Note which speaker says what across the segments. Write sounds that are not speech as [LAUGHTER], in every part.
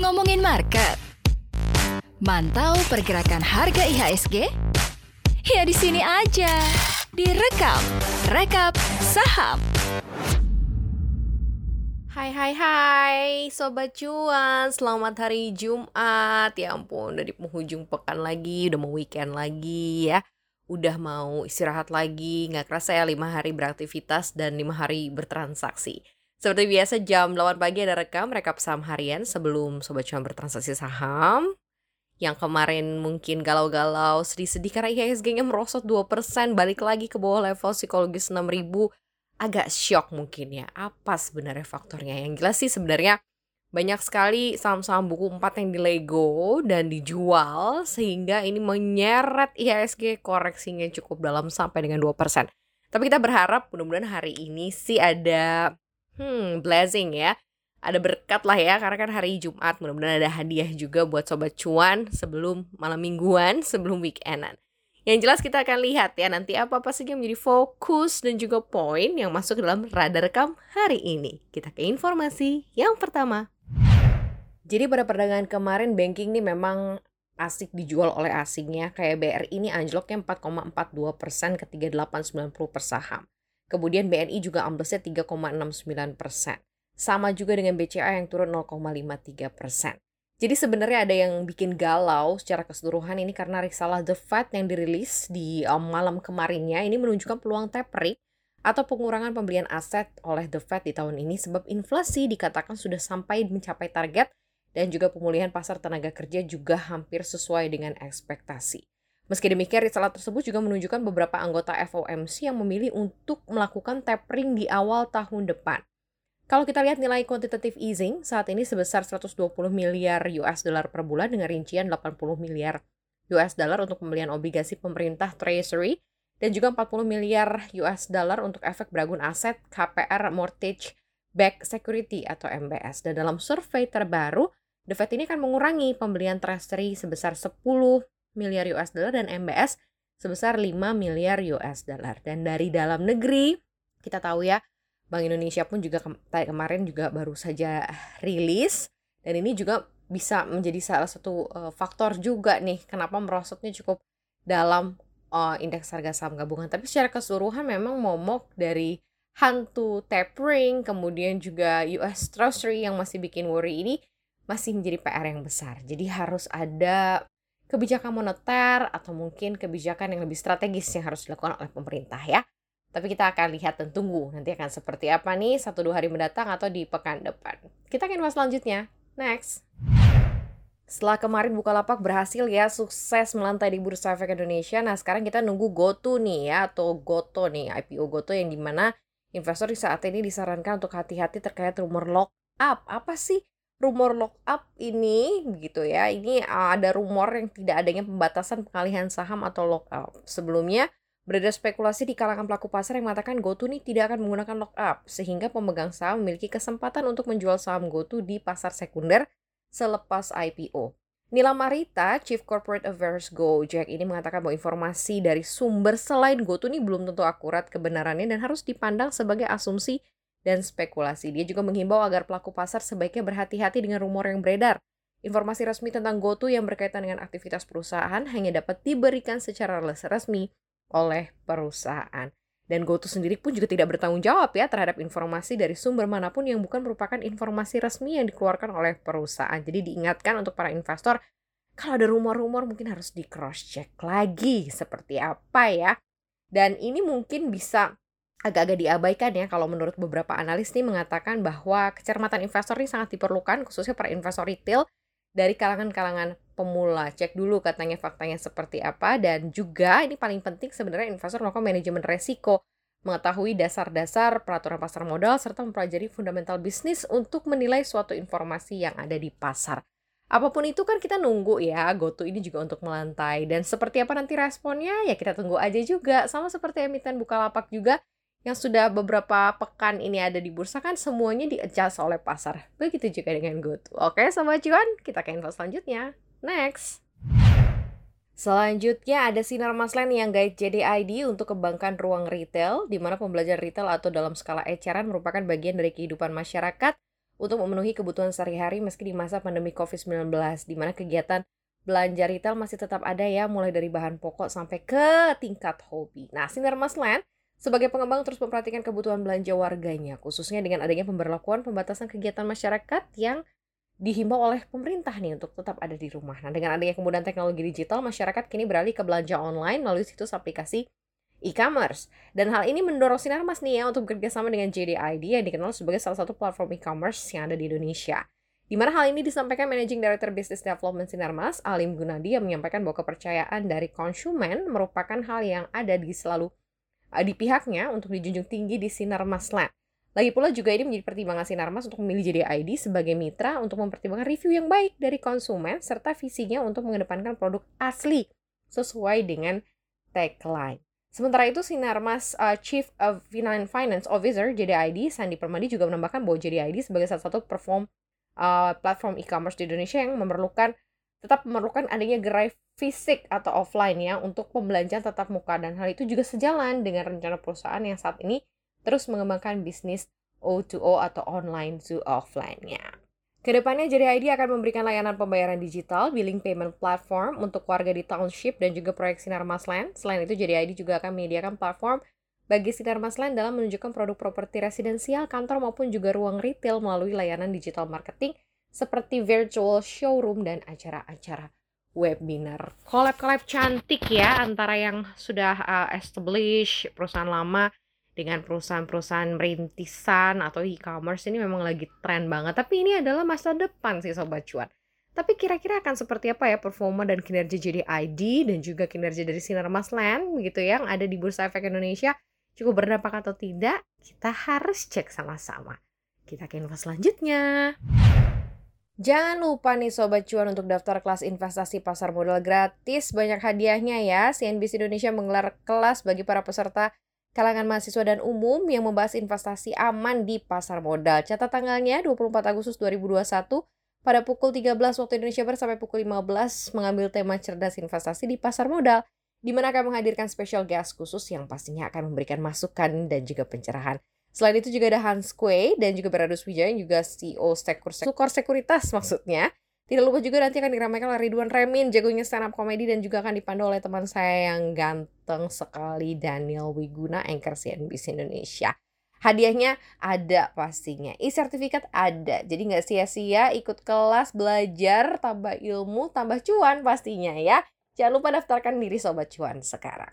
Speaker 1: Ngomongin market. Mantau pergerakan harga IHSG? Ya di sini aja. Direkap, rekap saham.
Speaker 2: Hai hai hai Sobat Cuan Selamat hari Jumat Ya ampun udah di penghujung pekan lagi Udah mau weekend lagi ya Udah mau istirahat lagi Nggak kerasa ya 5 hari beraktivitas Dan 5 hari bertransaksi Seperti biasa jam 8 pagi ada rekam Rekap saham harian sebelum Sobat Cuan bertransaksi saham yang kemarin mungkin galau-galau, sedih-sedih karena IHSG-nya merosot 2%, balik lagi ke bawah level psikologis 6000 agak shock mungkin ya. Apa sebenarnya faktornya? Yang jelas sih sebenarnya banyak sekali saham-saham buku 4 yang dilego dan dijual sehingga ini menyeret IHSG koreksinya cukup dalam sampai dengan 2%. Tapi kita berharap mudah-mudahan hari ini sih ada hmm blessing ya. Ada berkat lah ya karena kan hari Jumat mudah-mudahan ada hadiah juga buat sobat cuan sebelum malam mingguan, [LAUGHS] sebelum weekendan. Yang jelas kita akan lihat ya nanti apa-apa saja menjadi fokus dan juga poin yang masuk dalam radar rekam hari ini. Kita ke informasi yang pertama. Jadi pada perdagangan kemarin banking ini memang asik dijual oleh asingnya. Kayak BRI ini anjloknya 4,42 persen ke 3890 per saham. Kemudian BNI juga amblesnya 3,69 persen. Sama juga dengan BCA yang turun 0,53 persen. Jadi sebenarnya ada yang bikin galau secara keseluruhan ini karena risalah The Fed yang dirilis di um, malam kemarinnya ini menunjukkan peluang tapering atau pengurangan pembelian aset oleh The Fed di tahun ini sebab inflasi dikatakan sudah sampai mencapai target dan juga pemulihan pasar tenaga kerja juga hampir sesuai dengan ekspektasi. Meski demikian, risalah tersebut juga menunjukkan beberapa anggota FOMC yang memilih untuk melakukan tapering di awal tahun depan. Kalau kita lihat nilai quantitative easing saat ini sebesar 120 miliar US dollar per bulan dengan rincian 80 miliar US dollar untuk pembelian obligasi pemerintah Treasury dan juga 40 miliar US dollar untuk efek beragun aset KPR Mortgage Back Security atau MBS. Dan dalam survei terbaru, The Fed ini akan mengurangi pembelian Treasury sebesar 10 miliar US dollar dan MBS sebesar 5 miliar US dollar. Dan dari dalam negeri, kita tahu ya, Bank Indonesia pun juga ke kemarin juga baru saja rilis dan ini juga bisa menjadi salah satu uh, faktor juga nih kenapa merosotnya cukup dalam uh, indeks harga saham gabungan. Tapi secara keseluruhan memang momok dari hantu tapering kemudian juga US Treasury yang masih bikin worry ini masih menjadi PR yang besar. Jadi harus ada kebijakan moneter atau mungkin kebijakan yang lebih strategis yang harus dilakukan oleh pemerintah ya. Tapi kita akan lihat dan tunggu nanti akan seperti apa nih satu dua hari mendatang atau di pekan depan. Kita akan bahas selanjutnya. Next. Setelah kemarin Bukalapak berhasil ya sukses melantai di Bursa Efek Indonesia, nah sekarang kita nunggu GoTo nih ya atau Goto nih IPO Goto yang di mana investor di saat ini disarankan untuk hati-hati terkait rumor lock up. Apa sih rumor lock up ini gitu ya? Ini uh, ada rumor yang tidak adanya pembatasan pengalihan saham atau lock up. Sebelumnya Beredar spekulasi di kalangan pelaku pasar yang mengatakan GoTo ini tidak akan menggunakan lockup, sehingga pemegang saham memiliki kesempatan untuk menjual saham GoTo di pasar sekunder selepas IPO. Nila Marita, Chief Corporate Affairs Gojek ini mengatakan bahwa informasi dari sumber selain GoTo ini belum tentu akurat kebenarannya dan harus dipandang sebagai asumsi dan spekulasi. Dia juga menghimbau agar pelaku pasar sebaiknya berhati-hati dengan rumor yang beredar. Informasi resmi tentang GoTo yang berkaitan dengan aktivitas perusahaan hanya dapat diberikan secara resmi oleh perusahaan. Dan GoTo sendiri pun juga tidak bertanggung jawab ya terhadap informasi dari sumber mana pun yang bukan merupakan informasi resmi yang dikeluarkan oleh perusahaan. Jadi diingatkan untuk para investor, kalau ada rumor-rumor mungkin harus di cross check lagi seperti apa ya. Dan ini mungkin bisa agak-agak diabaikan ya kalau menurut beberapa analis nih mengatakan bahwa kecermatan investor ini sangat diperlukan khususnya para investor retail dari kalangan-kalangan pemula. Cek dulu katanya faktanya seperti apa dan juga ini paling penting sebenarnya investor melakukan manajemen resiko, mengetahui dasar-dasar peraturan pasar modal serta mempelajari fundamental bisnis untuk menilai suatu informasi yang ada di pasar. Apa pun itu kan kita nunggu ya, GoTo ini juga untuk melantai. Dan seperti apa nanti responnya, ya kita tunggu aja juga. Sama seperti emiten Bukalapak juga, yang sudah beberapa pekan ini ada di bursa kan semuanya di-adjust oleh pasar. Begitu juga dengan GoTo. Oke, Sobat Cuan, kita ke info selanjutnya. Next. Selanjutnya ada Sinar Maslen yang guide JDID untuk kembangkan ruang retail, di mana pembelajaran retail atau dalam skala eceran merupakan bagian dari kehidupan masyarakat untuk memenuhi kebutuhan sehari-hari meski di masa pandemi COVID-19, di mana kegiatan belanja retail masih tetap ada ya, mulai dari bahan pokok sampai ke tingkat hobi. Nah, Sinar Maslen sebagai pengembang terus memperhatikan kebutuhan belanja warganya, khususnya dengan adanya pemberlakuan pembatasan kegiatan masyarakat yang dihimbau oleh pemerintah nih untuk tetap ada di rumah. Nah, dengan adanya kemudahan teknologi digital, masyarakat kini beralih ke belanja online melalui situs aplikasi e-commerce. Dan hal ini mendorong Sinarmas nih ya untuk bekerjasama dengan JDID yang dikenal sebagai salah satu platform e-commerce yang ada di Indonesia. Di mana hal ini disampaikan Managing Director Business Development Sinarmas, Alim Gunadi, yang menyampaikan bahwa kepercayaan dari konsumen merupakan hal yang ada di selalu di pihaknya untuk dijunjung tinggi di Sinarmas Land. Lagi pula juga ini menjadi pertimbangan Sinarmas untuk memilih JDID sebagai mitra untuk mempertimbangkan review yang baik dari konsumen serta visinya untuk mengedepankan produk asli sesuai dengan tagline. Sementara itu Sinarmas uh, Chief of Finance Officer JDID Sandi Permadi juga menambahkan bahwa JDID sebagai salah satu perform uh, platform e-commerce di Indonesia yang memerlukan tetap memerlukan adanya gerai fisik atau offline ya untuk pembelanjaan tatap muka dan hal itu juga sejalan dengan rencana perusahaan yang saat ini terus mengembangkan bisnis O2O atau online to offline-nya. Ke depannya JDID akan memberikan layanan pembayaran digital, billing payment platform untuk warga di township dan juga proyek Sinar Masland. Selain itu, JDID juga akan menyediakan platform bagi Sinar Masland dalam menunjukkan produk properti residensial, kantor maupun juga ruang retail melalui layanan digital marketing seperti virtual showroom dan acara-acara webinar. Collab-collab cantik ya antara yang sudah uh, established perusahaan lama dengan perusahaan-perusahaan rintisan atau e-commerce ini memang lagi tren banget. Tapi ini adalah masa depan sih Sobat Cuan. Tapi kira-kira akan seperti apa ya performa dan kinerja JDID dan juga kinerja dari Sinar Masland begitu ya, yang ada di Bursa Efek Indonesia cukup berdampak atau tidak? Kita harus cek sama-sama. Kita ke info selanjutnya. Jangan lupa nih Sobat Cuan untuk daftar kelas investasi pasar modal gratis. Banyak hadiahnya ya. CNBC Indonesia menggelar kelas bagi para peserta kalangan mahasiswa dan umum yang membahas investasi aman di pasar modal. Catat tanggalnya 24 Agustus 2021 pada pukul 13 waktu Indonesia Barat sampai pukul 15 mengambil tema cerdas investasi di pasar modal di mana akan menghadirkan special guest khusus yang pastinya akan memberikan masukan dan juga pencerahan. Selain itu juga ada Hans Kue dan juga Beradus Wijaya yang juga CEO Stekor Sekuritas maksudnya tidak lupa juga nanti akan diramaikan oleh Ridwan Remin, jagonya stand up comedy dan juga akan dipandu oleh teman saya yang ganteng sekali Daniel Wiguna, anchor CNBC Indonesia. Hadiahnya ada pastinya, e-sertifikat ada, jadi nggak sia-sia ikut kelas belajar, tambah ilmu, tambah cuan pastinya ya. Jangan lupa daftarkan diri Sobat Cuan sekarang.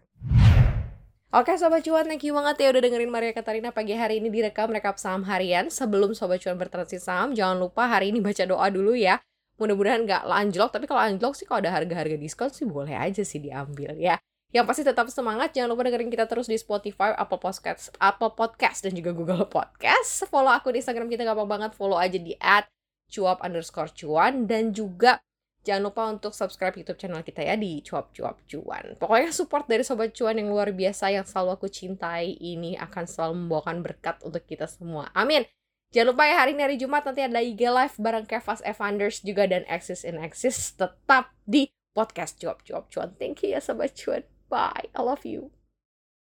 Speaker 2: Oke Sobat Cuan, thank you banget ya udah dengerin Maria Katarina pagi hari ini direkam rekap saham harian. Sebelum Sobat Cuan bertransaksi saham, jangan lupa hari ini baca doa dulu ya mudah-mudahan nggak anjlok tapi kalau anjlok sih kalau ada harga-harga diskon sih boleh aja sih diambil ya yang pasti tetap semangat jangan lupa dengerin kita terus di Spotify, Apple Podcast, Apple Podcast dan juga Google Podcast. Follow aku di Instagram kita gampang banget follow aja di @cuap underscore cuan dan juga jangan lupa untuk subscribe YouTube channel kita ya di cuap cuap cuan. Pokoknya support dari sobat cuan yang luar biasa yang selalu aku cintai ini akan selalu membawakan berkat untuk kita semua. Amin. Jangan lupa ya hari ini hari Jumat nanti ada IG Live bareng Kevas Evanders juga dan Axis in Axis tetap di podcast cuap cuap cuan. Thank you ya sobat cuan. Bye. I love you.